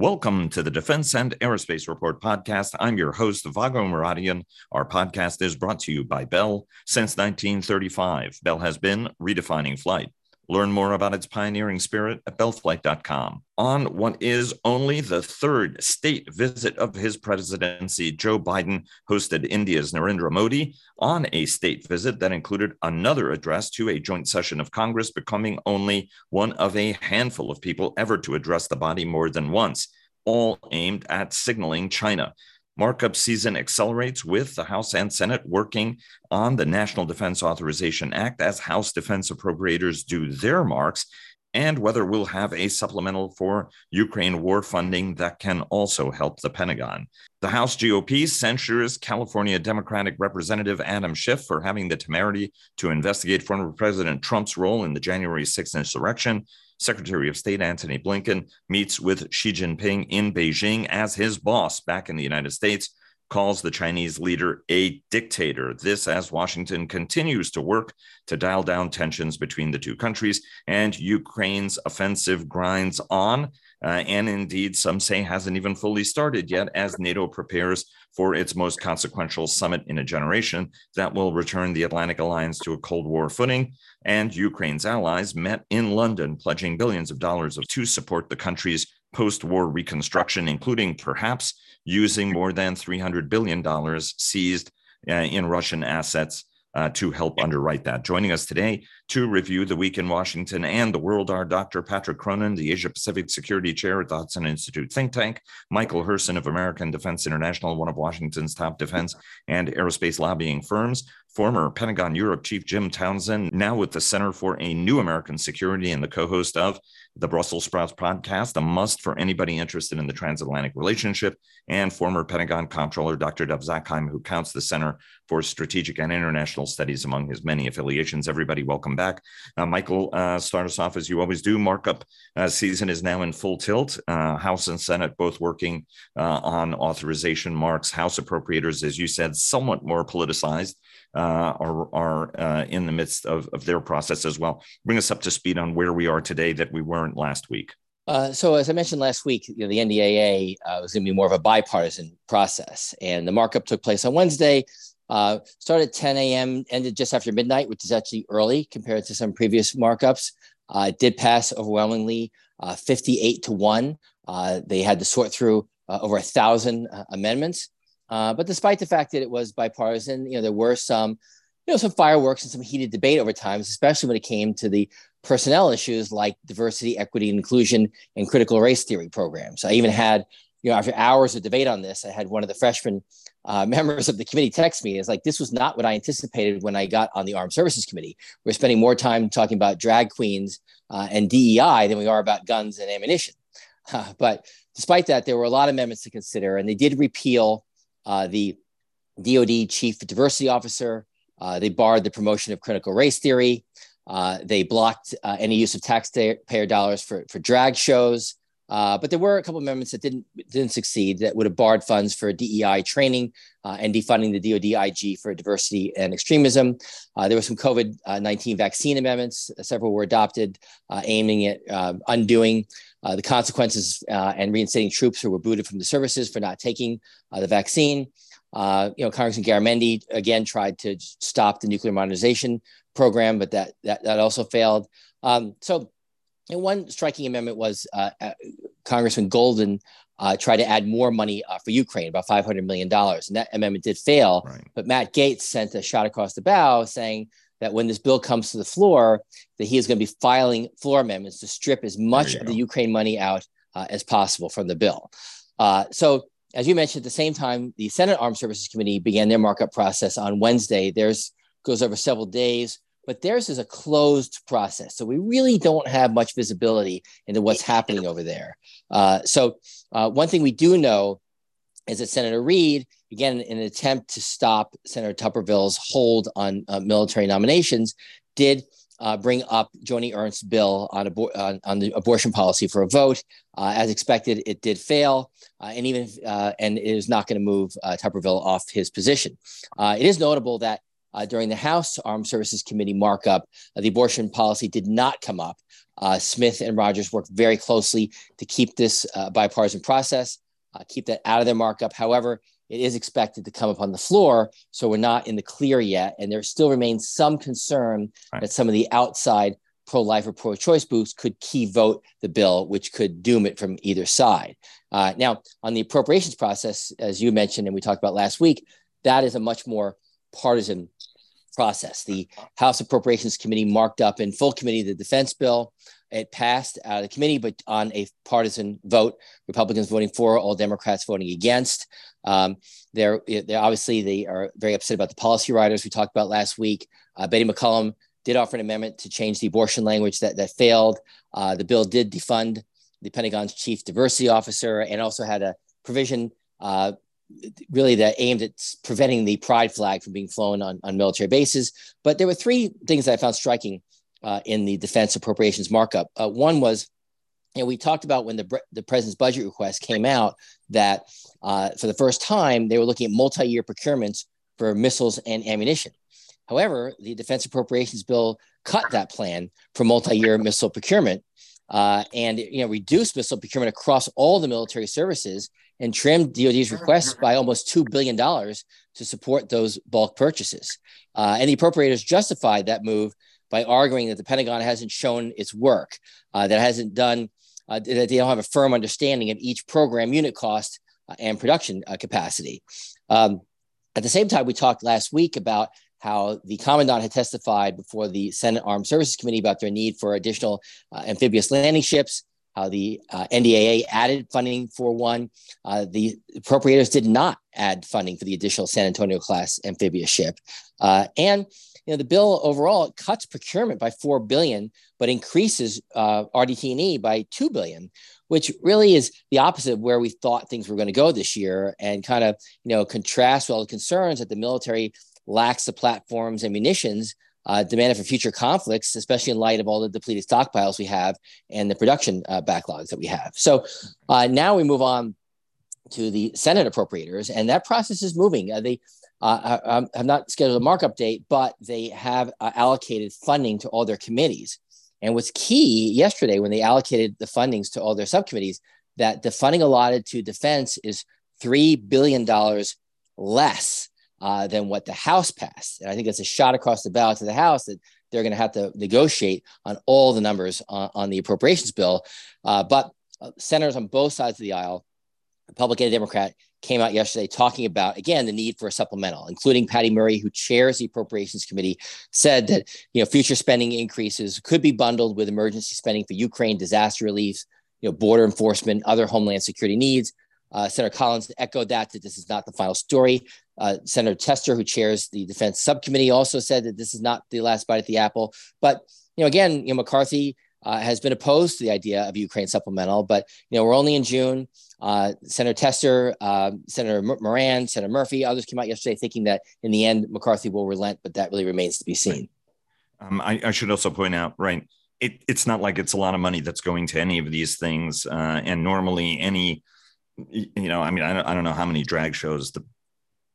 Welcome to the Defense and Aerospace Report podcast. I'm your host, Vago Muradian. Our podcast is brought to you by Bell. Since 1935, Bell has been redefining flight. Learn more about its pioneering spirit at bellflight.com. On what is only the third state visit of his presidency, Joe Biden hosted India's Narendra Modi on a state visit that included another address to a joint session of Congress, becoming only one of a handful of people ever to address the body more than once, all aimed at signaling China. Markup season accelerates with the House and Senate working on the National Defense Authorization Act as House defense appropriators do their marks, and whether we'll have a supplemental for Ukraine war funding that can also help the Pentagon. The House GOP censures California Democratic Representative Adam Schiff for having the temerity to investigate former President Trump's role in the January 6th insurrection Secretary of State Antony Blinken meets with Xi Jinping in Beijing as his boss back in the United States, calls the Chinese leader a dictator. This as Washington continues to work to dial down tensions between the two countries and Ukraine's offensive grinds on. Uh, and indeed, some say hasn't even fully started yet as NATO prepares for its most consequential summit in a generation that will return the Atlantic Alliance to a Cold War footing. And Ukraine's allies met in London, pledging billions of dollars to support the country's post war reconstruction, including perhaps using more than $300 billion seized uh, in Russian assets uh, to help underwrite that. Joining us today to review the week in Washington and the world are Dr. Patrick Cronin, the Asia Pacific Security Chair at the Hudson Institute think tank, Michael Herson of American Defense International, one of Washington's top defense and aerospace lobbying firms, former Pentagon Europe Chief Jim Townsend, now with the Center for a New American Security and the co host of the Brussels Sprouts podcast, a must for anybody interested in the transatlantic relationship, and former Pentagon Comptroller Dr. Dov Zakheim, who counts the Center for Strategic and International Studies among his many affiliations. Everybody, welcome back. Uh, Michael, uh, start us off as you always do. Markup uh, season is now in full tilt. Uh, House and Senate both working uh, on authorization marks. House appropriators, as you said, somewhat more politicized uh, are, are uh, in the midst of, of their process as well. Bring us up to speed on where we are today that we weren't last week. Uh, so, as I mentioned last week, you know, the NDAA uh, was going to be more of a bipartisan process, and the markup took place on Wednesday. Uh, started at 10 a.m., ended just after midnight, which is actually early compared to some previous markups. Uh, it did pass overwhelmingly, 58 to one. they had to sort through over a thousand amendments. Uh, but despite the fact that it was bipartisan, you know, there were some, you know, some fireworks and some heated debate over times, especially when it came to the personnel issues like diversity, equity, and inclusion and critical race theory programs. I even had, you know, after hours of debate on this, I had one of the freshman uh, members of the committee text me. It's like, this was not what I anticipated when I got on the Armed Services Committee. We're spending more time talking about drag queens uh, and DEI than we are about guns and ammunition. Uh, but despite that, there were a lot of amendments to consider, and they did repeal uh, the DoD chief diversity officer. Uh, they barred the promotion of critical race theory. Uh, they blocked any use of taxpayer dollars for, for drag shows. Uh, but there were a couple amendments that didn't didn't succeed that would have barred funds for DEI training uh, and defunding the DoD IG for diversity and extremism. Uh, there were some COVID nineteen vaccine amendments. several were adopted, aiming at undoing uh, the consequences uh, and reinstating troops who were booted from the services for not taking uh, the vaccine. Uh, you know, Congressman Garamendi again tried to stop the nuclear modernization program, but that that, that also failed. Um, so, one striking amendment was uh, uh, Congressman Golden tried to add more money for Ukraine, about five hundred million dollars, and that amendment did fail. Right. But Matt Gaetz sent a shot across the bow saying that when this bill comes to the floor, that he is going to be filing floor amendments to strip as much of go. the Ukraine money out uh, as possible from the bill. Uh, so, as you mentioned, at the same time, the Senate Armed Services Committee began their markup process on Wednesday. Theirs goes over several days, but theirs is a closed process. So we really don't have much visibility into what's happening over there. Uh, so uh, one thing we do know is that Senator Reed again, in an attempt to stop Senator Tuberville's hold on uh, military nominations, did uh, bring up Joni Ernst's bill on, on, on, the abortion policy for a vote. Uh, as expected, it did fail, uh, and even uh, and it is not going to move uh, Tuberville off his position. it is notable that uh, during the House Armed Services Committee markup, uh, the abortion policy did not come up. Uh, Smith and Rogers worked very closely to keep this uh, bipartisan process, uh, keep that out of their markup. However, it is expected to come up on the floor, so we're not in the clear yet, and there still remains some concern right. that some of the outside pro-life or pro-choice booths could key vote the bill, which could doom it from either side. Uh, now, on the appropriations process, as you mentioned and we talked about last week, that is a much more partisan process. The House Appropriations Committee marked up in full committee the defense bill. It passed out of the committee, but on a partisan vote, Republicans voting for, all Democrats voting against. Um, they're, they're obviously they are very upset about the policy riders we talked about last week. Uh, Betty McCollum did offer an amendment to change the abortion language that, that failed. Uh, the bill did defund the Pentagon's chief diversity officer and also had a provision uh, really that aimed at preventing the pride flag from being flown on, on military bases. But there were three things that I found striking uh, in the defense appropriations markup. Uh, one was, you know, we talked about when the, the president's budget request came out that uh, for the first time they were looking at multi-year procurements for missiles and ammunition. However, the defense appropriations bill cut that plan for multi-year missile procurement uh, and you know reduced missile procurement across all the military services and trimmed DoD's requests by almost two billion dollars to support those bulk purchases. Uh, and the appropriators justified that move by arguing that the Pentagon hasn't shown its work, uh, that hasn't done, uh, that they don't have a firm understanding of each program unit cost uh, and production uh, capacity. Um, at the same time, we talked last week about how the commandant had testified before the Senate Armed Services Committee about their need for additional uh, amphibious landing ships, the uh, NDAA added funding for one. Uh, the appropriators did not add funding for the additional San Antonio class amphibious ship. Uh, and you know, the bill overall cuts procurement by 4 billion, but increases uh, RDT&E by 2 billion, which really is the opposite of where we thought things were going to go this year and kind of, you know, contrasts with all the concerns that the military lacks the platforms and munitions uh, for future conflicts, especially in light of all the depleted stockpiles we have and the production uh, backlogs that we have. So uh, now we move on to the Senate appropriators, and that process is moving. Uh, they uh, have not scheduled a markup date, but they have uh, allocated funding to all their committees. And what's key yesterday when they allocated the fundings to all their subcommittees, that the funding allotted to defense is $3 billion less uh, than what the House passed. And I think it's a shot across the bow to the House that they're going to have to negotiate on all the numbers on, on the appropriations bill. Uh, but uh, senators on both sides of the aisle, Republican and Democrat, came out yesterday talking about again the need for a supplemental, including Patty Murray, who chairs the Appropriations Committee, said that you know future spending increases could be bundled with emergency spending for Ukraine, disaster relief, you know border enforcement, other homeland security needs. Uh, Senator Collins echoed that that this is not the final story. Uh, Senator Tester, who chairs the Defense Subcommittee, also said that this is not the last bite at the apple. But you know, again, you know, McCarthy uh, has been opposed to the idea of Ukraine supplemental. But you know, we're only in June. Uh, Senator Tester, uh, Senator Moran, Senator Murphy, others came out yesterday thinking that in the end McCarthy will relent, but that really remains to be seen. Um, I, I, should also point out, right? It, it's not like it's a lot of money that's going to any of these things, uh, and normally any you know, I mean, I don't, I don't know how many drag shows the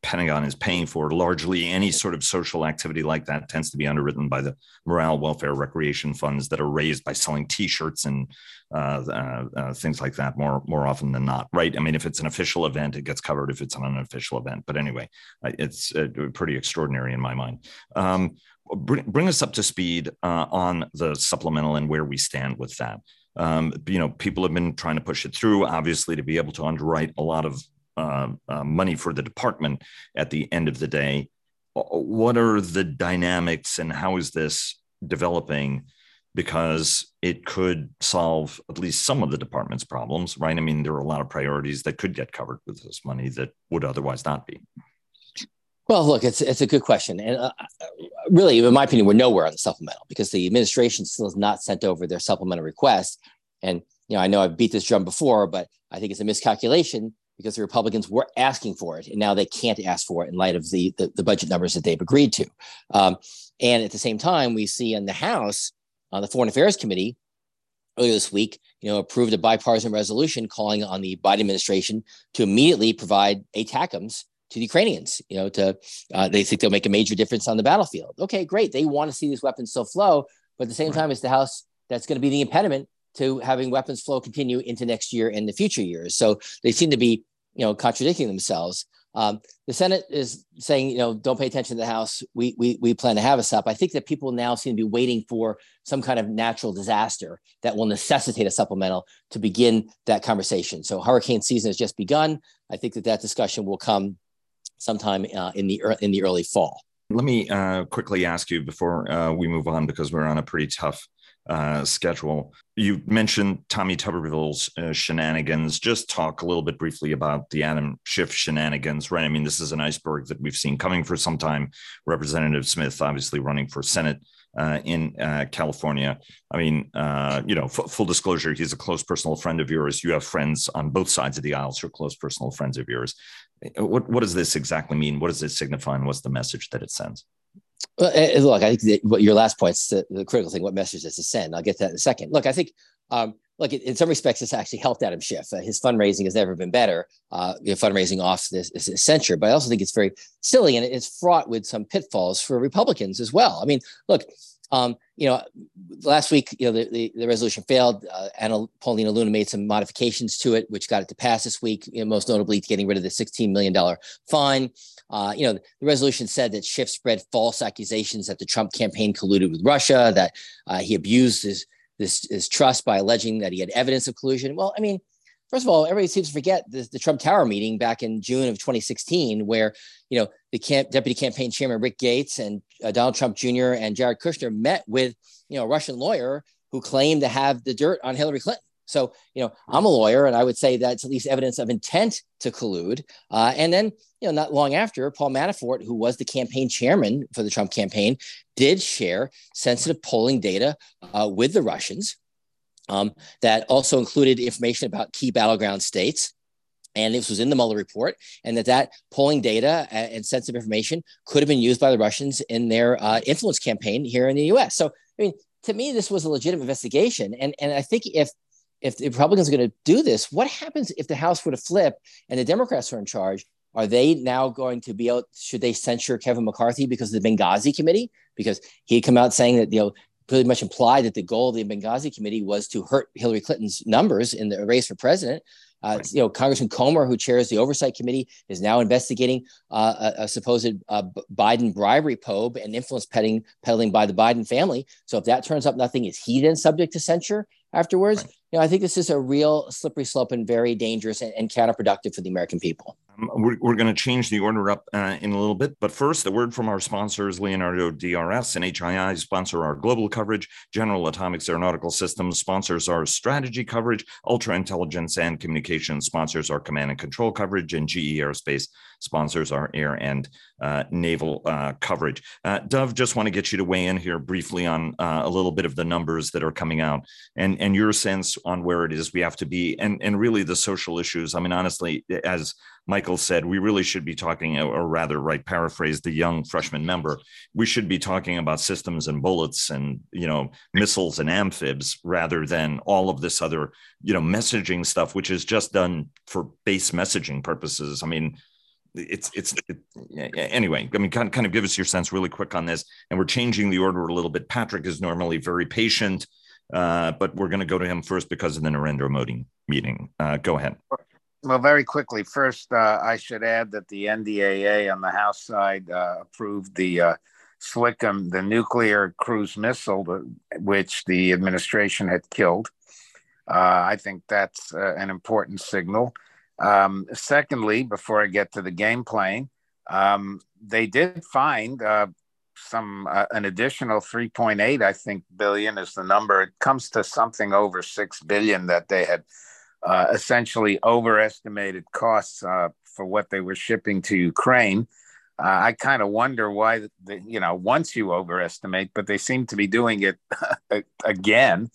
Pentagon is paying for. Largely, any sort of social activity like that tends to be underwritten by the morale, welfare, recreation funds that are raised by selling T-shirts and uh, uh, uh, things like that. More more often than not, right? I mean, if it's an official event, it gets covered. If it's an unofficial event, but anyway, uh, it's uh, pretty extraordinary in my mind. Um, bring, bring us up to speed on the supplemental and where we stand with that. Um, you know, people have been trying to push it through, obviously, to be able to underwrite a lot of uh, uh, money for the department at the end of the day. What are the dynamics and how is this developing? Because it could solve at least some of the department's problems, right? I mean, there are a lot of priorities that could get covered with this money that would otherwise not be. Well, look, it's it's a good question, and uh, really, in my opinion, we're nowhere on the supplemental because the administration still has not sent over their supplemental request. And you know, I know I've beat this drum before, but I think it's a miscalculation because the Republicans were asking for it, and now they can't ask for it in light of the the, the budget numbers that they've agreed to. Um, and at the same time, we see in the House on the Foreign Affairs Committee earlier this week, you know, approved a bipartisan resolution calling on the Biden administration to immediately provide ATACMS to the Ukrainians. You know, to uh, they think they'll make a major difference on the battlefield. Okay, great. They want to see these weapons still flow, but at the same right. time, it's the House that's going to be the impediment to having weapons flow continue into next year and the future years. So they seem to be, you know, contradicting themselves. Um, the Senate is saying, you know, don't pay attention to the House. We, we, we plan to have a stop. I think that people now seem to be waiting for some kind of natural disaster that will necessitate a supplemental to begin that conversation. So hurricane season has just begun. I think that that discussion will come sometime uh, in the in the early fall. Let me uh, quickly ask you before uh, we move on because we're on a pretty tough uh, schedule. You mentioned Tommy Tuberville's uh, shenanigans. Just talk a little bit briefly about the Adam Schiff shenanigans, right? I mean, this is an iceberg that we've seen coming for some time. Representative Smith, obviously running for Senate uh, in uh, California. I mean, uh, you know, f- full disclosure, he's a close personal friend of yours. You have friends on both sides of the aisles who are close personal friends of yours. What, what does this exactly mean? What does it signify and what's the message that it sends? Well, look, I think what your last point's the, the, critical thing. What message does it send? I'll get that in a second. Look, I think, um, look, in some respects, this actually helped Adam Schiff. Uh, his fundraising has never been better. Uh, you know, fundraising off this, this censure, but I also think it's very silly and it's fraught with some pitfalls for Republicans as well. I mean, look, um, you know, last week, you know, the, the, the resolution failed. Uh, Anna Paulina Luna made some modifications to it, which got it to pass this week, you know, most notably getting rid of the $16 million fine. Uh, you know, the resolution said that Schiff spread false accusations that the Trump campaign colluded with Russia, that uh, he abused his, this, his trust by alleging that he had evidence of collusion. Well, I mean, first of all, everybody seems to forget the, the Trump Tower meeting back in June of 2016, where you know the camp, deputy campaign chairman Rick Gates and uh, Donald Trump Jr. and Jared Kushner met with you know a Russian lawyer who claimed to have the dirt on Hillary Clinton. So, you know, I'm a lawyer, and I would say that's at least evidence of intent to collude. Uh, and then, you know, not long after, Paul Manafort, who was the campaign chairman for the Trump campaign, did share sensitive polling data uh, with the Russians um, that also included information about key battleground states. And this was in the Mueller report, and that that polling data and sensitive information could have been used by the Russians in their uh, influence campaign here in the U.S. So, I mean, to me, this was a legitimate investigation, and and I think if if the Republicans are going to do this, what happens if the House were to flip and the Democrats are in charge? Are they now going to be out? Should they censure Kevin McCarthy because of the Benghazi committee? Because he come out saying that you know pretty much implied that the goal of the Benghazi committee was to hurt Hillary Clinton's numbers in the race for president. Uh, right. You know, Congressman Comer, who chairs the Oversight Committee, is now investigating uh, a, a, supposed uh, Biden bribery probe and influence peddling, peddling by the Biden family. So if that turns up nothing, is he then subject to censure afterwards? Right. You know, I think this is a real slippery slope and very dangerous and, and counterproductive for the American people. Um, we're, we're going to change the order up uh, in a little bit, but first, a word from our sponsors, Leonardo DRS and HII sponsor our global coverage. General Atomics Aeronautical Systems sponsors our strategy coverage. Ultra Intelligence and Communication sponsors our command and control coverage, and GE Aerospace sponsors our air and uh, naval uh, coverage. Uh, Dov, just want to get you to weigh in here briefly on uh, a little bit of the numbers that are coming out and, and your sense on where it is we have to be and, and really the social issues. I mean, honestly, as Michael said, we really should be talking, or rather, right, paraphrase the young freshman member, we should be talking about systems and bullets and, you know, missiles and amphibs rather than all of this other, you know, messaging stuff, which is just done for base messaging purposes. I mean, it's it's it, anyway i mean kind, kind of give us your sense really quick on this. And we're changing the order a little bit. Patrick is normally very patient uh, but we're going to go to him first because of the narendra modi meeting. Uh, go ahead well very quickly first uh, i should add that the ndaa on the house side uh, approved the uh, SLCM the nuclear cruise missile which the administration had killed uh, i think that's an important signal um, secondly, before I get to the game playing, um, they did find uh, some uh, an additional 3.8, I think, billion is the number. It comes to something over six billion that they had uh, essentially overestimated costs uh, for what they were shipping to Ukraine. Uh, I kind of wonder why, the, you know, once you overestimate, but they seem to be doing it again.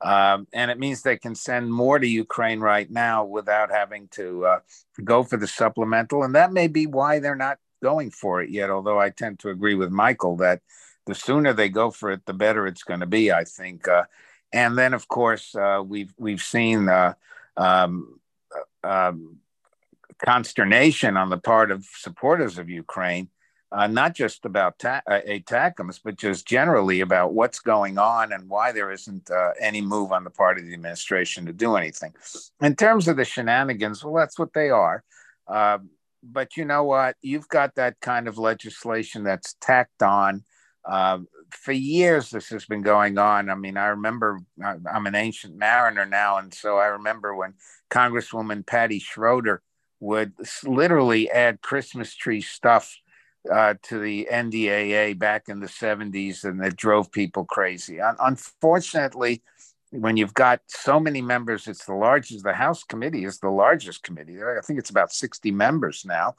Um, and it means they can send more to Ukraine right now without having to uh, go for the supplemental. And that may be why they're not going for it yet, although I tend to agree with Michael that the sooner they go for it, the better it's going to be, I think. Uh, and then, of course, uh, we've, we've seen uh, um, um, consternation on the part of supporters of Ukraine, uh, not just about ta- uh, but just generally about what's going on and why there isn't uh, any move on the part of the administration to do anything. In terms of the shenanigans, well, that's what they are. Uh, but you know what? You've got that kind of legislation that's tacked on. Uh, for years, this has been going on. I mean, I remember I'm an ancient mariner now, and so I remember when Congresswoman Patty Schroeder would literally add Christmas tree stuff uh, to the NDAA back in the 70s, and that drove people crazy. unfortunately, when you've got so many members, it's the largest, the House committee is the largest committee. I think it's about 60 members now.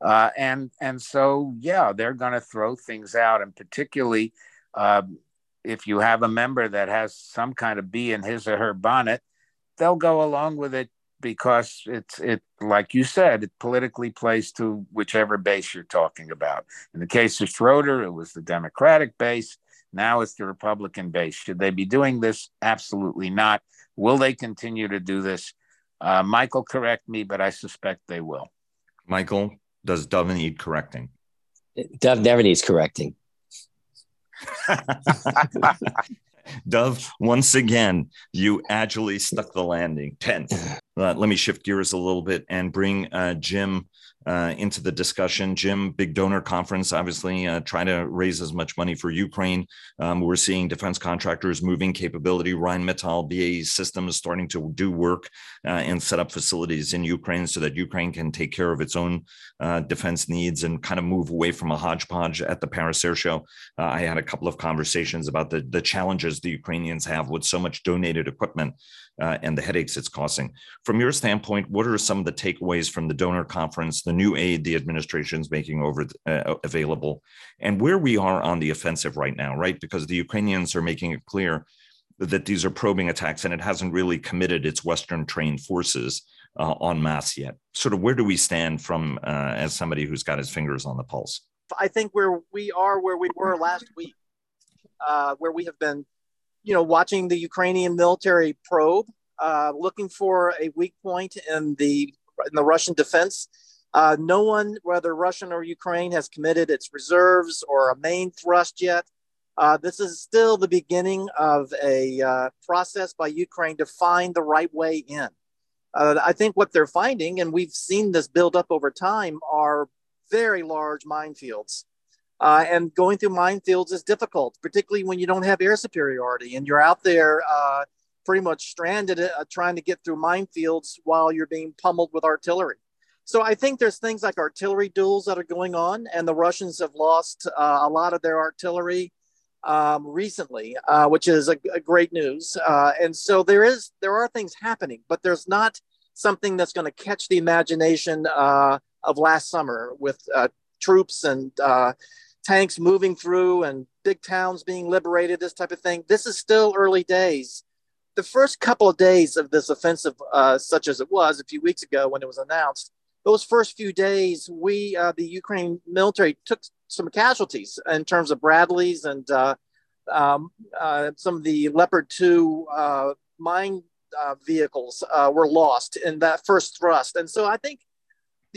Uh, and and so yeah, they're going to throw things out, and particularly uh, if you have a member that has some kind of bee in his or her bonnet, they'll go along with it because it's it like you said it politically plays to whichever base you're talking about. In the case of schroeder it was the democratic base. Now it's the republican base. Should they be doing this? Absolutely not. Will they continue to do this? Uh, michael correct me but i suspect they will. Michael does Dov need correcting Dov never needs correcting Dov, once again, you agilely stuck the landing. 10. Uh, let me shift gears a little bit and bring uh, Jim uh, into the discussion. Jim, big donor conference, obviously, uh, trying to raise as much money for Ukraine. Um, we're seeing defense contractors moving capability. Rheinmetall, BAE Systems starting to do work uh, and set up facilities in Ukraine so that Ukraine can take care of its own uh, defense needs and kind of move away from a hodgepodge at the Paris Air Show. Uh, I had a couple of conversations about the, the challenges the Ukrainians have with so much donated equipment uh, and the headaches it's causing. From your standpoint, what are some of the takeaways from the donor conference, the new aid the administration is making over uh, available, and where we are on the offensive right now, right? Because the Ukrainians are making it clear that these are probing attacks and it hasn't really committed its Western trained forces uh, en masse yet. Sort of where do we stand from uh, as somebody who's got his fingers on the pulse? I think where we are where we were last week, uh, where we have been you know, watching the Ukrainian military probe, uh, looking for a weak point in the in the Russian defense. Uh, no one, whether Russian or Ukraine, has committed its reserves or a main thrust yet. Uh, this is still the beginning of a uh, process by Ukraine to find the right way in. Uh, I think what they're finding, and we've seen this build up over time, are very large minefields. Uh, and going through minefields is difficult, particularly when you don't have air superiority and you're out there uh, pretty much stranded uh, trying to get through minefields while you're being pummeled with artillery. So I think there's things like artillery duels that are going on, and the Russians have lost uh, a lot of their artillery um, recently, uh, which is a, a great news. Uh, and so there is there are things happening, but there's not something that's going to catch the imagination of last summer with troops and tanks moving through and big towns being liberated, this type of thing. This is still early days. The first couple of days of this offensive, uh, such as it was a few weeks ago when it was announced, those first few days, we, uh, the Ukraine military, took some casualties in terms of Bradleys and uh, um, uh, some of the Leopard 2 uh, mine uh, vehicles were lost in that first thrust. And so I think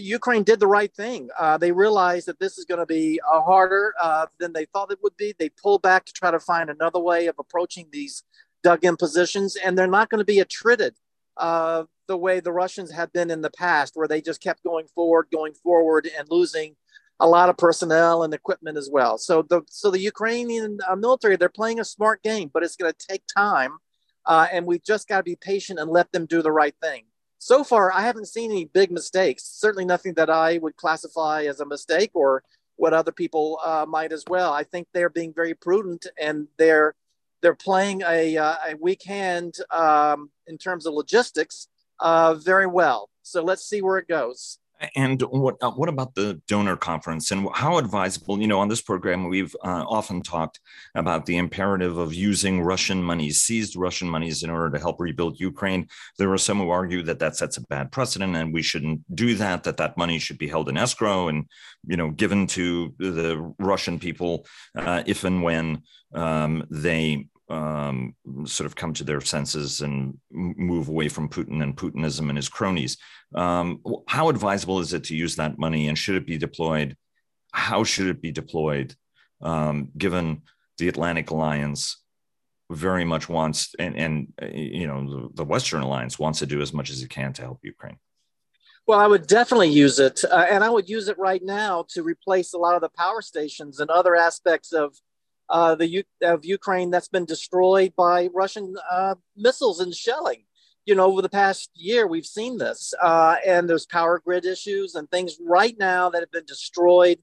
Ukraine did the right thing. Uh, they realized that this is going to be uh, harder uh, than they thought it would be. They pulled back to try to find another way of approaching these dug in positions, and they're not going to be attrited uh, the way the Russians had been in the past, where they just kept going forward, going forward, and losing a lot of personnel and equipment as well. So the so the Ukrainian uh, military they're playing a smart game, but it's going to take time, uh, and we've just got to be patient and let them do the right thing so far, I haven't seen any big mistakes. Certainly nothing that I would classify as a mistake or what other people uh, might as well. I think they're being very prudent and they're they're playing a, uh, a weak hand um, in terms of logistics uh, very well. So let's see where it goes. And what uh, what about the donor conference and how advisable? You know, on this program, we've uh, often talked about the imperative of using Russian monies, seized Russian monies, in order to help rebuild Ukraine. There are some who argue that that sets a bad precedent, and we shouldn't do that. That that money should be held in escrow and you know given to the Russian people uh, if and when um, they um, sort of come to their senses and move away from Putin and Putinism and his cronies. Um, how advisable is it to use that money, and should it be deployed? How should it be deployed, um, given the Atlantic Alliance very much wants, and, and you know, the, Western Alliance wants to do as much as it can to help Ukraine? Well, I would definitely use it, uh, and I would use it right now to replace a lot of the power stations and other aspects of uh, the of Ukraine that's been destroyed by Russian uh, missiles and shelling. You know, over the past year, we've seen this, uh, and there's power grid issues and things right now that have been destroyed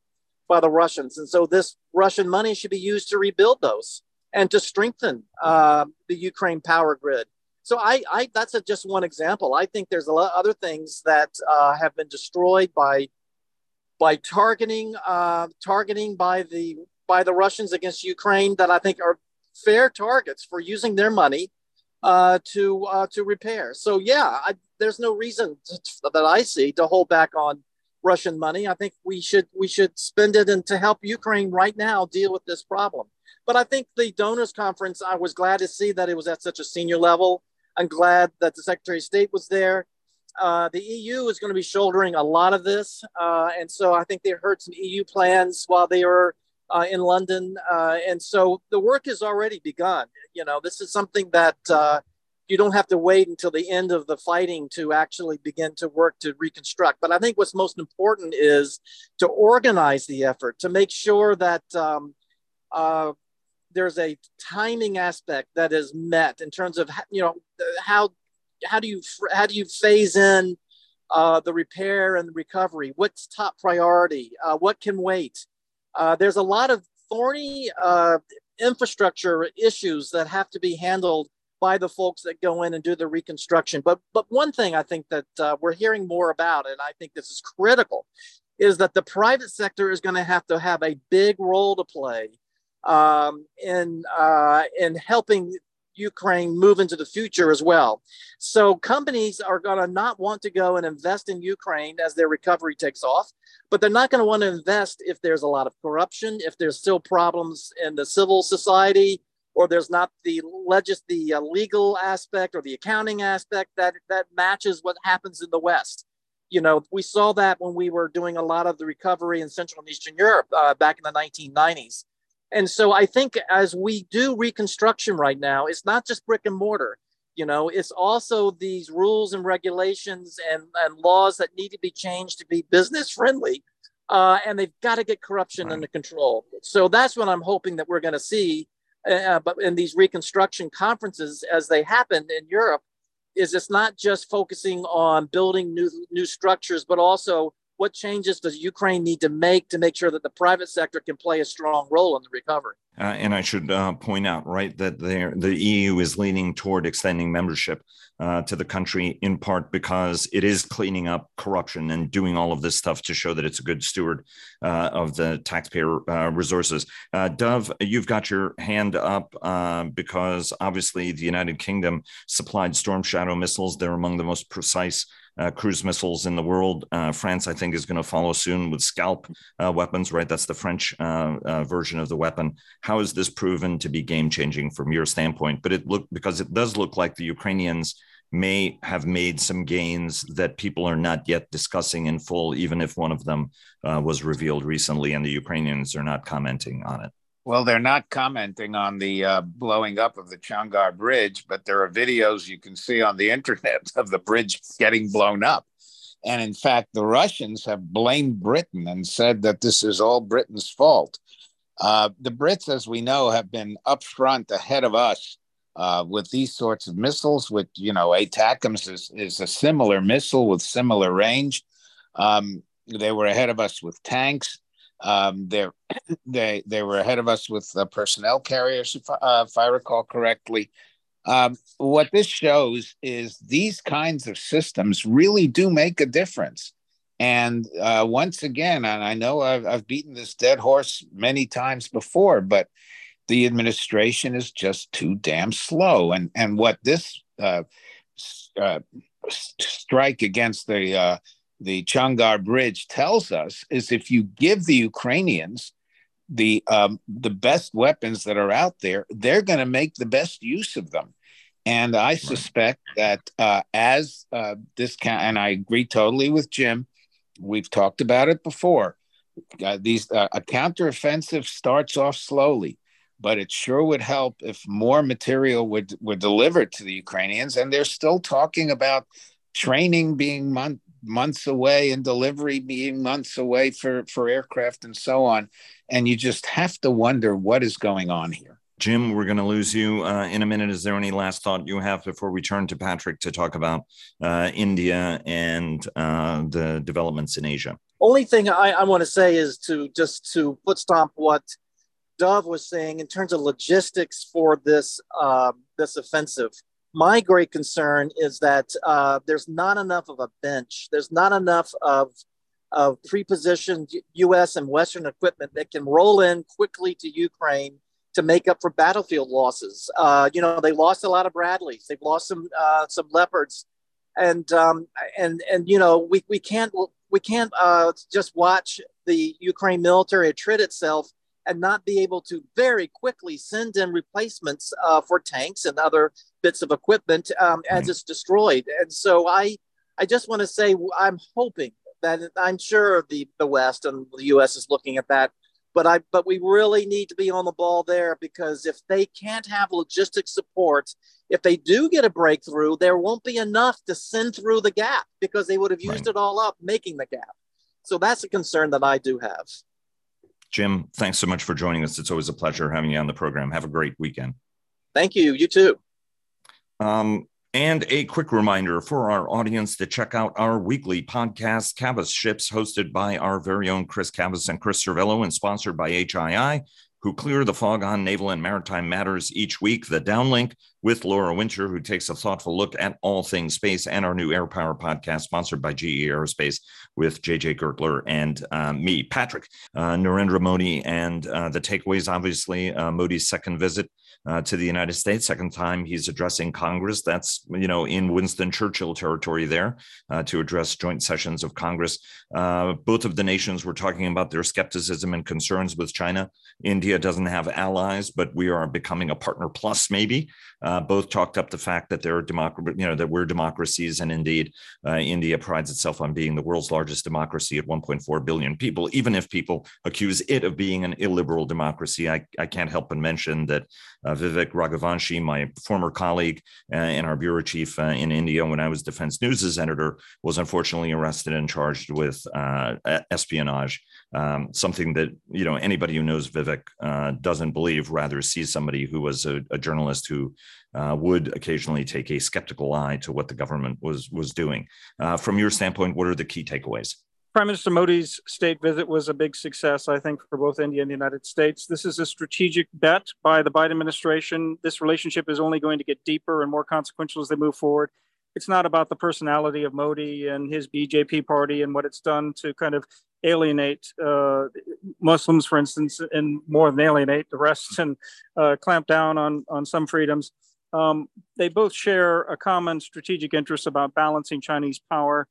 by the Russians. And so, this Russian money should be used to rebuild those and to strengthen uh, the Ukraine power grid. So, I, I that's a, just one example. I think there's a lot other things that uh, have been destroyed by by targeting uh, targeting by the by the Russians against Ukraine that I think are fair targets for using their money uh, to uh, to repair. So yeah, I, there's no reason to, that I see to hold back on Russian money. I think we should we should spend it and to help Ukraine right now deal with this problem. But I think the donors conference, I was glad to see that it was at such a senior level. I'm glad that the Secretary of State was there. Uh, the EU is going to be shouldering a lot of this, uh, and so I think they heard some EU plans while they were uh, in London. Uh, and so the work has already begun. You know, this is something that uh, you don't have to wait until the end of the fighting to actually begin to work to reconstruct. But I think what's most important is to organize the effort, to make sure that um, uh, there's a timing aspect that is met in terms of, you know, how, how do you, how do you phase in uh, the repair and recovery? What's top priority? Uh, what can wait? Uh, there's a lot of thorny uh, infrastructure issues that have to be handled by the folks that go in and do the reconstruction. But but one thing I think that uh, we're hearing more about, and I think this is critical, is that the private sector is going to have to have a big role to play um, in uh, in helping Ukraine move into the future as well. So companies are going to not want to go and invest in Ukraine as their recovery takes off but they're not going to want to invest if there's a lot of corruption, if there's still problems in the civil society, or there's not the legis- the uh, legal aspect or the accounting aspect that that matches what happens in the West. You know, we saw that when we were doing a lot of the recovery in Central and Eastern Europe uh, back in the 1990s. And so I think as we do reconstruction right now, it's not just brick and mortar you know it's also these rules and regulations and, and laws that need to be changed to be business friendly uh, and they've got to get corruption right. under control so that's what i'm hoping that we're going to see uh, uh, but in these reconstruction conferences as they happen in europe is it's not just focusing on building new new structures but also what changes does Ukraine need to make to make sure that the private sector can play a strong role in the recovery? Uh, and I should uh, point out, right, that the EU is leaning toward extending membership uh, to the country in part because it is cleaning up corruption and doing all of this stuff to show that it's a good steward uh, of the taxpayer uh, resources. Uh, Dov, you've got your hand up because obviously the United Kingdom supplied Storm Shadow missiles. They're among the most precise uh, cruise missiles in the world. Uh, France, I think, is going to follow soon with Scalp uh, weapons, right? That's the French uh, uh, version of the weapon. How is this proven to be game changing from your standpoint? But it look because it does look like the Ukrainians may have made some gains that people are not yet discussing in full, even if one of them uh, was revealed recently and the Ukrainians are not commenting on it. Well, they're not commenting on the uh, blowing up of the Chongar Bridge, but there are videos you can see on the internet of the bridge getting blown up. And in fact, the Russians have blamed Britain and said that this is all Britain's fault. Uh, the Brits, as we know, have been up front ahead of us uh, with these sorts of missiles, which, you know, ATACMS is, is a similar missile with similar range. Um, they were ahead of us with tanks. Um, they they they were ahead of us with the personnel carriers, if, uh, if I recall correctly. Um, what this shows is these kinds of systems really do make a difference. And uh, once again, and I know I've, I've beaten this dead horse many times before, but the administration is just too damn slow. And and what this uh, uh, strike against the uh, the Chongar Bridge tells us is if you give the Ukrainians the um, the best weapons that are out there, they're going to make the best use of them. And I suspect that uh, as uh, this can, and I agree totally with Jim. We've talked about it before. Uh, these uh, a counteroffensive starts off slowly, but it sure would help if more material would would delivered to the Ukrainians. And they're still talking about training being month, months away and delivery being months away for for aircraft and so on. And you just have to wonder what is going on here. Jim, we're going to lose you uh, in a minute. Is there any last thought you have before we turn to Patrick to talk about uh, India and uh, the developments in Asia? Only thing I, I want to say is to just to foot stomp what Dov was saying in terms of logistics for this uh, this offensive. My great concern is that uh, there's not enough of a bench. There's not enough of of pre-positioned U.S. and Western equipment that can roll in quickly to Ukraine to make up for battlefield losses. Uh, you know, they lost a lot of Bradleys. They've lost some uh, some Leopards, and um, and and you know, we, we can't we can't uh, just watch the Ukraine military attrit itself and not be able to very quickly send in replacements uh, for tanks and other bits of equipment um, as mm-hmm. it's destroyed. And so I I just want to say I'm hoping that I'm sure the the West and the U.S. is looking at that but I but we really need to be on the ball there because if they can't have logistic support, if they do get a breakthrough, there won't be enough to send through the gap because they would have used right. it all up making the gap. So that's a concern that I do have. Jim, thanks so much for joining us. It's always a pleasure having you on the program. Have a great weekend. Thank you. You too. Um, and a quick reminder for our audience to check out our weekly podcast, Cavas Ships, hosted by our very own Chris Cavas and Chris Servello and sponsored by HII, who clear the fog on naval and maritime matters each week. The Downlink with Laura Winter, who takes a thoughtful look at all things space, and our new Air Power podcast, sponsored by GE Aerospace with JJ Gertler and uh, me, Patrick, uh, Narendra Modi, and uh, the takeaways, obviously, uh, Modi's second visit uh, to the United States. Second time he's addressing Congress. That's you know in Winston Churchill territory there uh, to address joint sessions of Congress. Uh, both of the nations were talking about their skepticism and concerns with China. India doesn't have allies, but we are becoming a partner plus maybe. Uh, both talked up the fact that they're democracy, you know, that we're democracies, and indeed uh, India prides itself on being the world's largest democracy at 1.4 billion people. Even if people accuse it of being an illiberal democracy, I, I can't help but mention that uh, Vivek Raghuvanshi, my former colleague uh, and our bureau chief uh, in India when I was Defense News' editor, was unfortunately arrested and charged with uh, espionage. Um, something that you know anybody who knows Vivek uh, doesn't believe. Rather, sees somebody who was a, a journalist who uh, would occasionally take a skeptical eye to what the government was was doing. from your standpoint, what are the key takeaways? Prime Minister Modi's state visit was a big success, I think, for both India and the United States. This is a strategic bet by the Biden administration. This relationship is only going to get deeper and more consequential as they move forward. It's not about the personality of Modi and his BJP party and what it's done to kind of alienate uh, Muslims, for instance, and more than alienate the rest and uh, clamp down on, on some freedoms. Um, they both share a common strategic interest about balancing Chinese power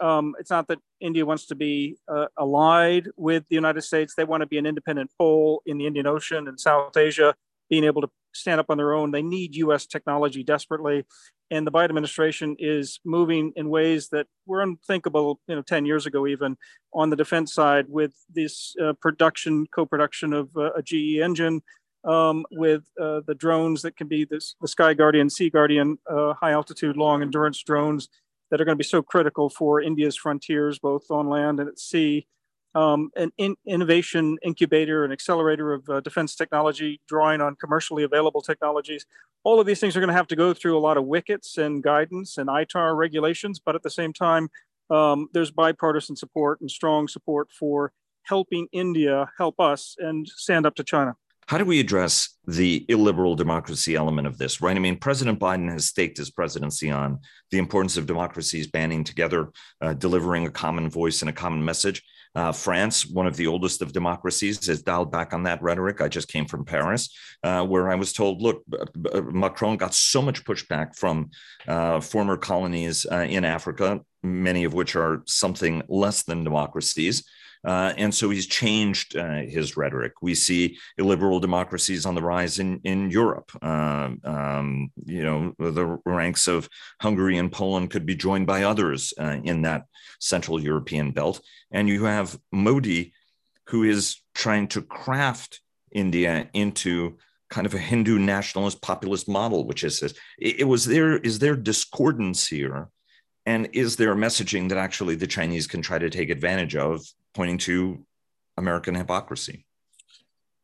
um, it's not that India wants to be uh, allied with the United States. They want to be an independent pole in the Indian Ocean and South Asia, being able to stand up on their own. They need U.S. technology desperately, and the Biden administration is moving in ways that were unthinkable, you know, 10 years ago, even on the defense side, with this uh, production, co-production of uh, a GE engine. Um, with uh, the drones that can be this, the Sky Guardian, Sea Guardian, uh, high altitude, long endurance drones that are going to be so critical for India's frontiers, both on land and at sea. Um, an in, innovation incubator and accelerator of uh, defense technology, drawing on commercially available technologies. All of these things are going to have to go through a lot of wickets and guidance and ITAR regulations, but at the same time, um, there's bipartisan support and strong support for helping India help us and stand up to China. How do we address the illiberal democracy element of this, right? I mean, President Biden has staked his presidency on the importance of democracies banding together, uh, delivering a common voice and a common message. Uh, France, one of the oldest of democracies, has dialed back on that rhetoric. I just came from Paris, uh, where I was told, look, Macron got so much pushback from uh, former colonies uh, in Africa, many of which are something less than democracies. Uh, and so he's changed uh, his rhetoric. We see illiberal democracies on the rise in, in Europe. Uh, um, you know, the ranks of Hungary and Poland could be joined by others uh, in that Central European belt. And you have Modi, who is trying to craft India into kind of a Hindu nationalist populist model, which is it, it was there. Is there discordance here? And is there messaging that actually the Chinese can try to take advantage of pointing to American hypocrisy.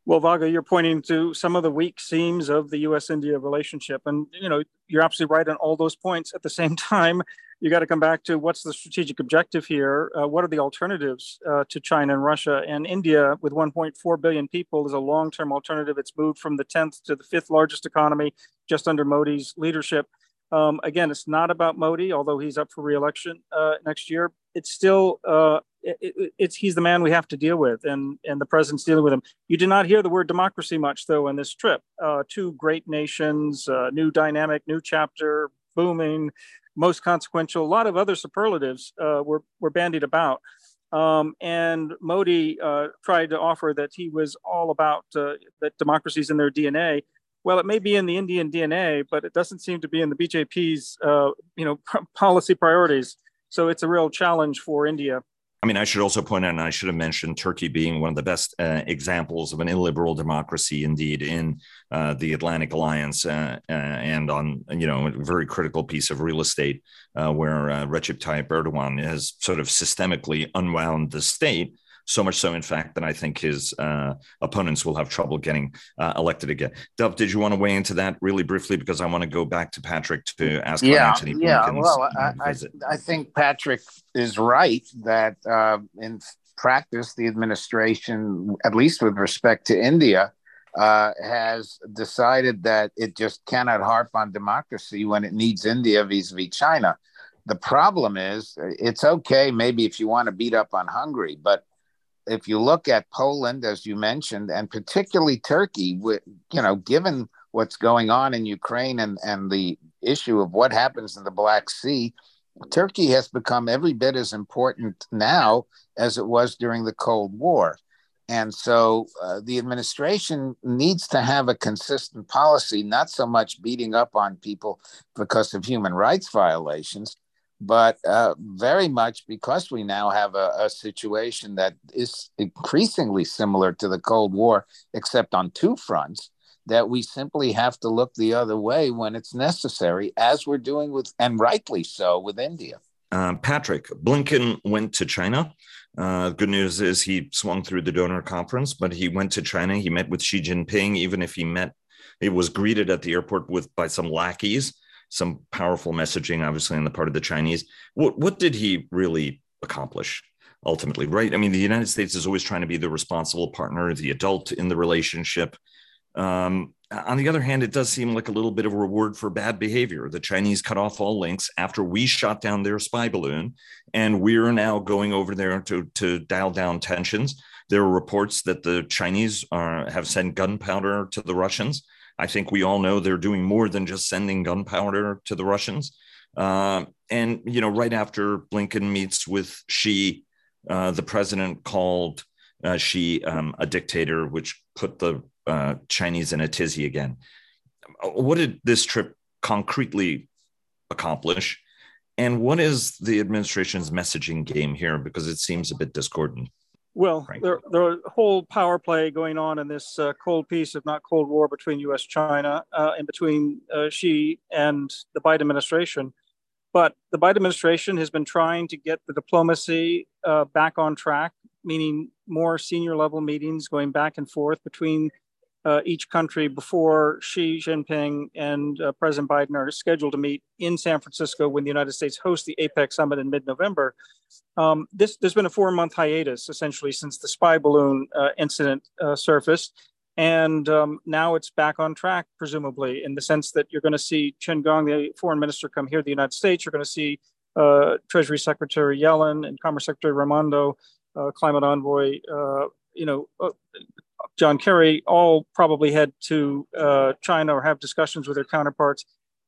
Well, Vago, you're pointing to some of the weak seams of the U.S.-India relationship, and you know you're absolutely right on all those points. At the same time, you got to come back to what's the strategic objective here? Uh, what are the alternatives uh, to China and Russia? And India, with 1.4 billion people, is a long-term alternative. It's moved from the 10th to the fifth largest economy just under Modi's leadership. Um, again, it's not about Modi, although he's up for reelection uh, next year. It's still uh, it, it's he's the man we have to deal with, and and the president's dealing with him. You did not hear the word democracy much though in this trip. Uh, two great nations, uh, new dynamic, new chapter, booming, most consequential. A lot of other superlatives uh, were were bandied about. Um, and Modi uh, tried to offer that he was all about uh, that democracies in their DNA. Well, it may be in the Indian DNA, but it doesn't seem to be in the BJP's, uh, you know, policy priorities. So it's a real challenge for India. I mean, I should also point out, and I should have mentioned Turkey being one of the best uh, examples of an illiberal democracy, indeed, in uh, the Atlantic Alliance, uh, uh and on you know a very critical piece of real estate uh, where uh, Recep Tayyip Erdogan has sort of systemically unwound the state so much so, in fact, that I think his uh, opponents will have trouble getting uh, elected again. Dov, did you want to weigh into that really briefly? Because I want to go back to Patrick to ask yeah, Antony Yeah, well, I, I, I, think Patrick is right that uh, in practice, the administration, at least with respect to India, uh, has decided that it just cannot harp on democracy when it needs India vis-a-vis China. The problem is, it's okay maybe if you want to beat up on Hungary, but if you look at Poland, as you mentioned, and particularly Turkey, you know, given what's going on in Ukraine and, and the issue of what happens in the Black Sea, Turkey has become every bit as important now as it was during the Cold War. And so uh, the administration needs to have a consistent policy, not so much beating up on people because of human rights violations, but uh, very much because we now have a, a, situation that is increasingly similar to the Cold War, except on two fronts, that we simply have to look the other way when it's necessary, as we're doing with, and rightly so, with India. Uh, Patrick, Blinken went to China. Uh, good news is he swung through the donor conference, but he went to China. He met with Xi Jinping, even if he met, he was greeted at the airport with by some lackeys some powerful messaging, obviously, on the part of the Chinese. What, what did he really accomplish ultimately, right? I mean, the United States is always trying to be the responsible partner, the adult in the relationship. Um, on the other hand, it does seem like a little bit of a reward for bad behavior. The Chinese cut off all links after we shot down their spy balloon, and we're now going over there to, to dial down tensions. There are reports that the Chinese are, have sent gunpowder to the Russians. I think we all know they're doing more than just sending gunpowder to the Russians. Uh, and you know, right after Blinken meets with Xi, uh, the president called uh, Xi um, a dictator, which put the uh, Chinese in a tizzy again. What did this trip concretely accomplish? And what is the administration's messaging game here? Because it seems a bit discordant. Well, there the, the whole power play going on in this uh, cold peace, if not cold war, between U.S. China uh, and between uh, Xi and the Biden administration. But the Biden administration has been trying to get the diplomacy uh, back on track, meaning more senior level meetings going back and forth between uh, each country before Xi Jinping and uh, President Biden are scheduled to meet in San Francisco when the United States hosts the APEC summit in mid-November. Um, this, there's been a four-month hiatus essentially since the spy balloon uh, incident uh, surfaced, and um, now it's back on track, presumably, in the sense that you're going to see Qin Gang, the foreign minister, come here to the United States. You're going to see uh, Treasury Secretary Yellen and Commerce Secretary Raimondo, uh, climate envoy, you know, John Kerry all probably head to uh, China or have discussions with their counterparts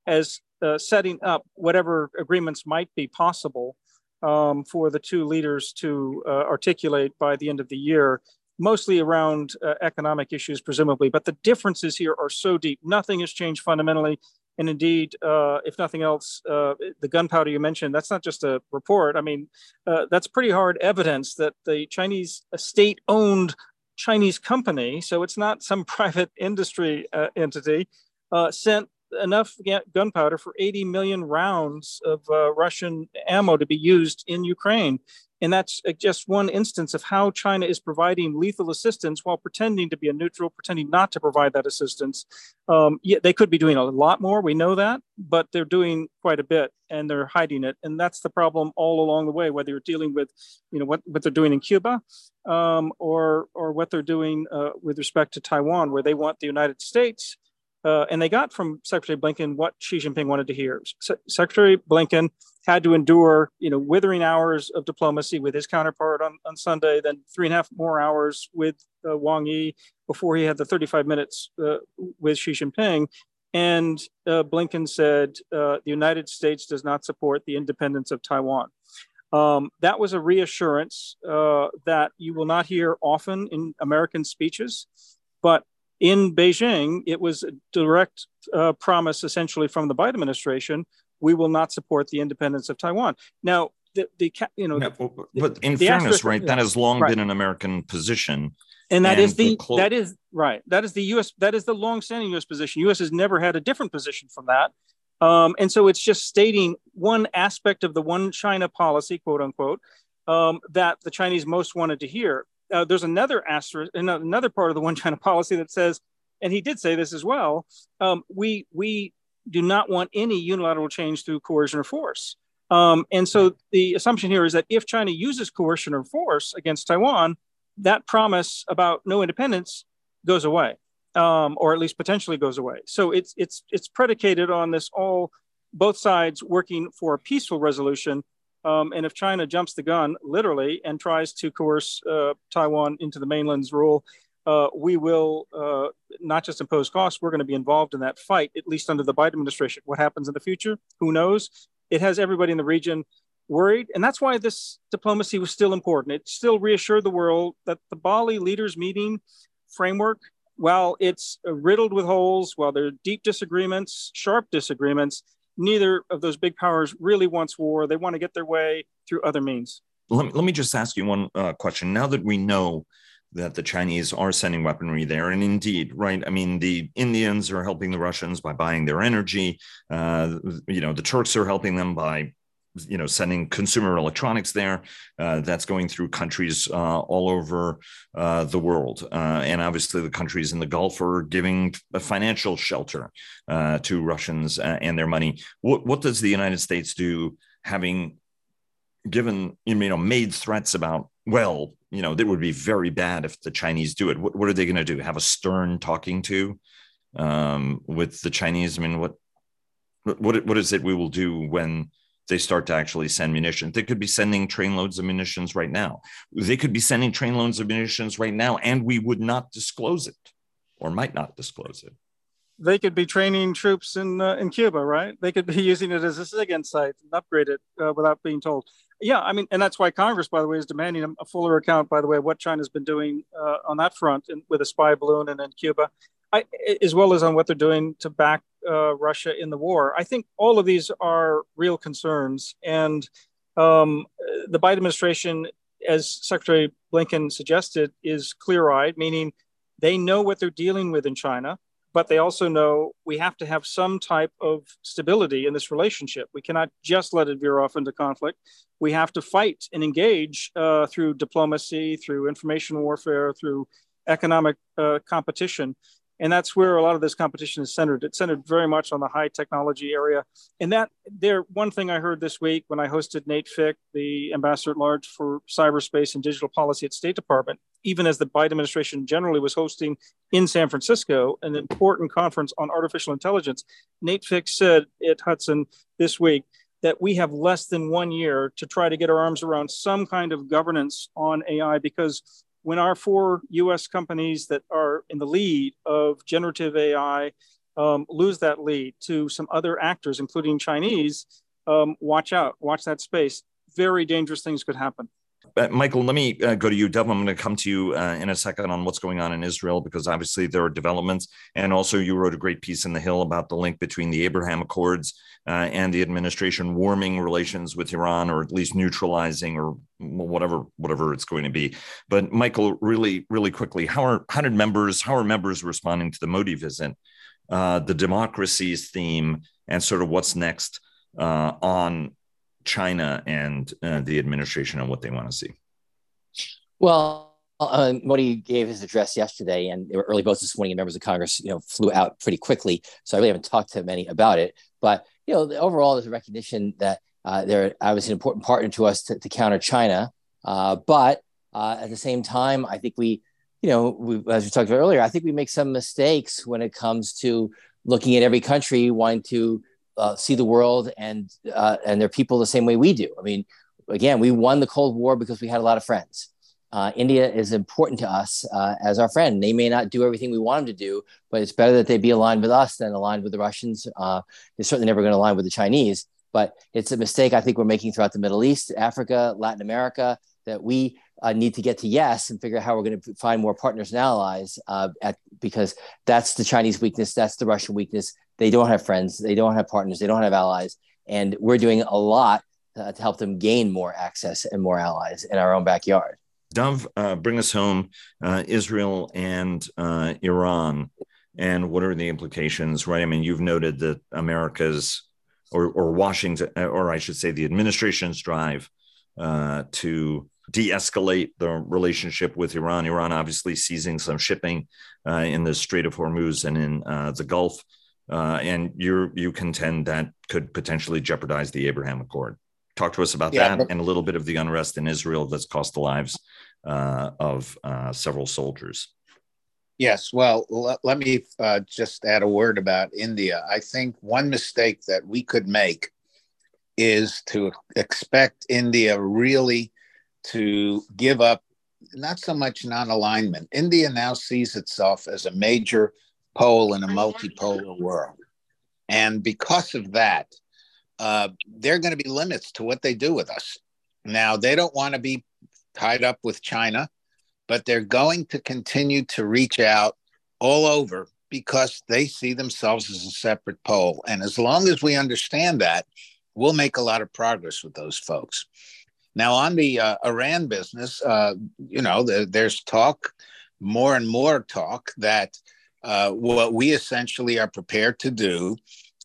as uh, setting up whatever agreements might be possible um, for the two leaders to uh, articulate by the end of the year, mostly around uh, economic issues, presumably. But the differences here are so deep. Nothing has changed fundamentally. And indeed, uh, if nothing else, uh, the gunpowder you mentioned, that's not just a report. I mean, uh, that's pretty hard evidence that the Chinese state owned Chinese company, so it's not some private industry uh, entity, uh, sent enough gunpowder for 80 million rounds of uh, Russian ammo to be used in Ukraine. And that's uh, just one instance of how China is providing lethal assistance while pretending to be a neutral, pretending not to provide that assistance. Um, yeah, they could be doing a lot more. We know that, but they're doing quite a bit and they're hiding it. And that's the problem all along the way, whether you're dealing with, you know, what, what they're doing in Cuba um, or, or what they're doing uh, with respect to Taiwan, where they want the United States uh, and they got from Secretary Blinken what Xi Jinping wanted to hear. Se- Secretary Blinken had to endure, you know, withering hours of diplomacy with his counterpart on, on Sunday, then three and a half more hours with uh, Wang Yi before he had the 35 minutes uh, with Xi Jinping. And uh, Blinken said uh, the United States does not support the independence of Taiwan. Um, that was a reassurance uh, that you will not hear often in American speeches, but in Beijing, it was a direct uh, promise essentially from the Biden administration we will not support the independence of Taiwan. Now, the, the you know, yeah, but in the fairness, right, that has long right. been an American position. And that and is the, clo- that is right. That is the U.S. That is the long-standing U.S. position. U.S. has never had a different position from that. Um, and so it's just stating one aspect of the one China policy, quote unquote, um, that the Chinese most wanted to hear uh, there's another asterisk, another part of the one China policy that says, and he did say this as well. Um, we we do not want any unilateral change through coercion or force. Um, and so the assumption here is that if China uses coercion or force against Taiwan, that promise about no independence goes away, um, or at least potentially goes away. So it's it's it's predicated on this all both sides working for a peaceful resolution um, and if China jumps the gun, literally, and tries to coerce uh, Taiwan into the mainland's rule, uh, we will uh, not just impose costs, we're going to be involved in that fight, at least under the Biden administration. What happens in the future? Who knows? It has everybody in the region worried. And that's why this diplomacy was still important. It still reassured the world that the Bali leaders meeting framework, while it's riddled with holes, while there are deep disagreements, sharp disagreements, neither of those big powers really wants war. They want to get their way through other means. Let me, let me just ask you one uh, question. Now that we know that the Chinese are sending weaponry there, and indeed, right? I mean, the Indians are helping the Russians by buying their energy. Uh, you know, the Turks are helping them by you know sending consumer electronics there uh, that's going through countries uh, all over uh, the world. Uh, and obviously the countries in the gulf are giving a financial shelter uh, to russians uh, and their money. What, what does the united states do having given you know made threats about well you know it would be very bad if the chinese do it. What, what are they going to do? Have a stern talking to um, with the chinese? I mean what what what is it we will do when they start to actually send munitions. They could be sending trainloads of munitions right now. They could be sending trainloads of munitions right now, and we would not disclose it or might not disclose it. They could be training troops in uh, in Cuba, right? They could be using it as a SIGINT site and upgrade it uh, without being told. Yeah, I mean, and that's why Congress, by the way, is demanding a fuller account, by the way, of what China's been doing uh, on that front and with a spy balloon and in Cuba. I, as well as on what they're doing to back uh, Russia in the war. I think all of these are real concerns. And um, the Biden administration, as Secretary Blinken suggested, is clear eyed, meaning they know what they're dealing with in China, but they also know we have to have some type of stability in this relationship. We cannot just let it veer off into conflict. We have to fight and engage uh, through diplomacy, through information warfare, through economic uh, competition and that's where a lot of this competition is centered. It's centered very much on the high technology area. And that there, one thing I heard this week when I hosted Nate Fick, the ambassador at large for cyberspace and digital policy at State Department, even as the Biden administration generally was hosting in San Francisco an important conference on artificial intelligence. Nate Fick said at Hudson this week that we have less than one year to try to get our arms around some kind of governance on AI because when our four US companies that are in the lead of generative AI um, lose that lead to some other actors, including Chinese, um, watch out, watch that space. very dangerous things could happen. Uh, Michael, let me uh, go to you. Dov, I'm going to come to you uh, in a second on what's going on in Israel because obviously there are developments. And also, you wrote a great piece in The Hill about the link between the Abraham Accords uh, and the administration warming relations with Iran, or at least neutralizing, or whatever whatever it's going to be. But Michael, really, really quickly, how are how did members how are members responding to the Modi visit, uh, the democracies theme, and sort of what's next uh, on China and uh, the administration and what they want to see? Well, uh, Modi gave his address yesterday, and were early votes this morning, and members of Congress, you know, flew out pretty quickly. So I really haven't talked to many about it. But you know, overall, there's a recognition that uh, they're obviously an important partner to us to, to counter China. Uh, but uh, at the same time, I think we, you know, we, as we talked about earlier, I think we make some mistakes when it comes to looking at every country wanting to uh, see the world and uh, and their people the same way we do. I mean, again, we won the Cold War because we had a lot of friends. Uh, India is important to us uh, as our friend. They may not do everything we want them to do, but it's better that they be aligned with us than aligned with the Russians. Uh, they're certainly never going to align with the Chinese. But it's a mistake I think we're making throughout the Middle East, Africa, Latin America, that we uh, need to get to yes and figure out how we're going to find more partners and allies uh, at, because that's the Chinese weakness, that's the Russian weakness, they don't have friends, they don't have partners, they don't have allies. And we're doing a lot uh, to help them gain more access and more allies in our own backyard. Dov, uh, bring us home uh, Israel and uh, Iran. And what are the implications, right? I mean, you've noted that America's or, or Washington, or I should say, the administration's drive uh, to de escalate the relationship with Iran. Iran obviously seizing some shipping uh, in the Strait of Hormuz and in the Gulf uh, and you you contend that could potentially jeopardize the Abraham Accord. Talk to us about yeah, that and a little bit of the unrest in Israel that's cost the lives uh, of uh, several soldiers. Yes, well, l- let me uh, just add a word about India. I think one mistake that we could make is to expect India really to give up not so much non alignment. India now sees itself as a major pole in a multipolar world. And because of that, uh, there are going to be limits to what they do with us. Now, they don't want to be tied up with China, but they're going to continue to reach out all over because they see themselves as a separate pole. And as long as we understand that, we'll make a lot of progress with those folks. Now, on the uh, Iran business, uh, you know, the, there's talk, more and more talk, that uh, what we essentially are prepared to do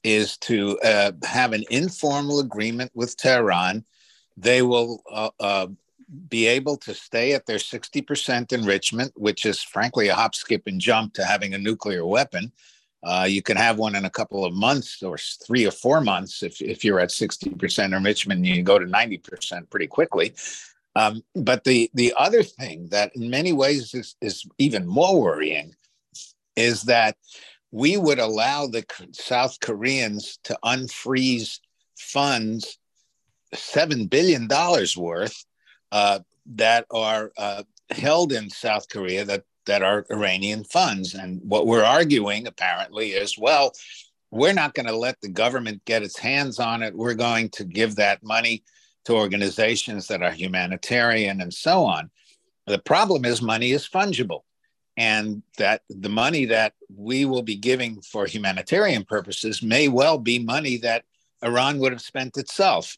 is to uh, have an informal agreement with Tehran. They will uh, uh be able to stay at their 60% enrichment, which is frankly a hop, skip, and jump to having a nuclear weapon. Uh, you can have one in a couple of months or three or four months if, if you're at 60% enrichment, you go to 90% pretty quickly. Um, but the, the other thing that in many ways is, is even more worrying is that we would allow the South Koreans to unfreeze funds, $7 billion worth, uh, that are uh, held in South Korea that, that are Iranian funds. And what we're arguing apparently is well, we're not going to let the government get its hands on it. We're going to give that money to organizations that are humanitarian and so on. The problem is money is fungible and that the money that we will be giving for humanitarian purposes may well be money that Iran would have spent itself.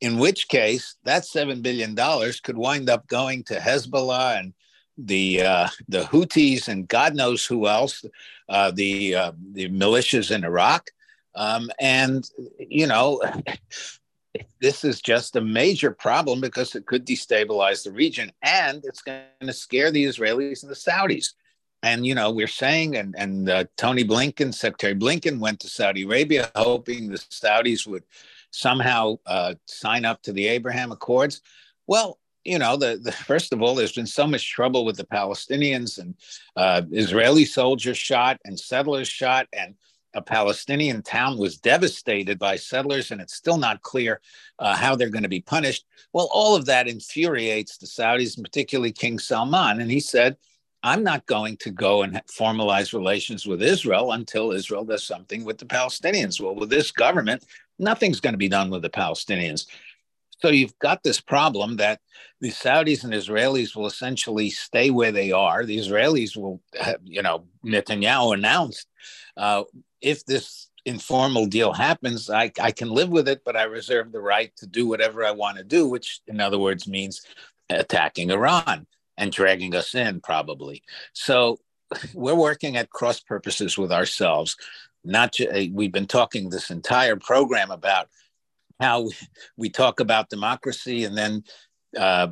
In which case, that seven billion dollars could wind up going to Hezbollah and the uh, the Houthis and God knows who else, uh, the uh, the militias in Iraq, um, and you know. This is just a major problem because it could destabilize the region and it's going to scare the Israelis and the Saudis and you know we're saying and and uh, tony blinken secretary blinken went to saudi arabia hoping the saudis would somehow uh, sign up to the abraham accords well you know the, the first of all there's been so much trouble with the palestinians and uh, israeli soldiers shot and settlers shot and a Palestinian town was devastated by settlers, and it's still not clear uh, how they're going to be punished. Well, all of that infuriates the Saudis, and particularly King Salman. And he said, I'm not going to go and formalize relations with Israel until Israel does something with the Palestinians. Well, with this government, nothing's going to be done with the Palestinians. So you've got this problem that the Saudis and Israelis will essentially stay where they are. The Israelis will, you know, Netanyahu announced uh, if this informal deal happens, I, I can live with it, but I reserve the right to do whatever I want to do, which in other words means attacking Iran and dragging us in, probably. So we're working at cross purposes with ourselves. Not we've been talking this entire program about how we talk about democracy and then, uh,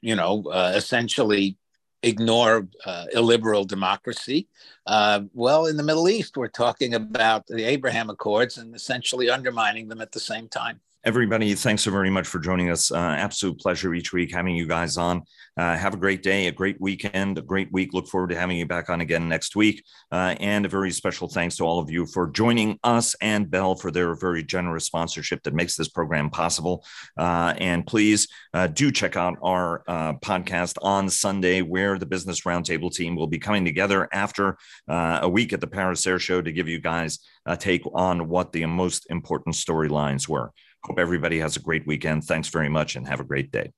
you know, uh, essentially ignore uh, illiberal democracy. Uh, well, in the Middle East, we're talking about the Abraham Accords and essentially undermining them at the same time. Everybody, thanks so very much for joining us. Uh, absolute pleasure each week having you guys on. Uh, have a great day, a great weekend, a great week. Look forward to having you back on again next week. Uh, and a very special thanks to all of you for joining us and Bell for their very generous sponsorship that makes this program possible. Uh, and please uh, do check out our uh, podcast on Sunday, where the Business Roundtable team will be coming together after a week at the Paris Air Show to give you guys a take on what the most important storylines were. Hope everybody has a great weekend. Thanks very much and have a great day.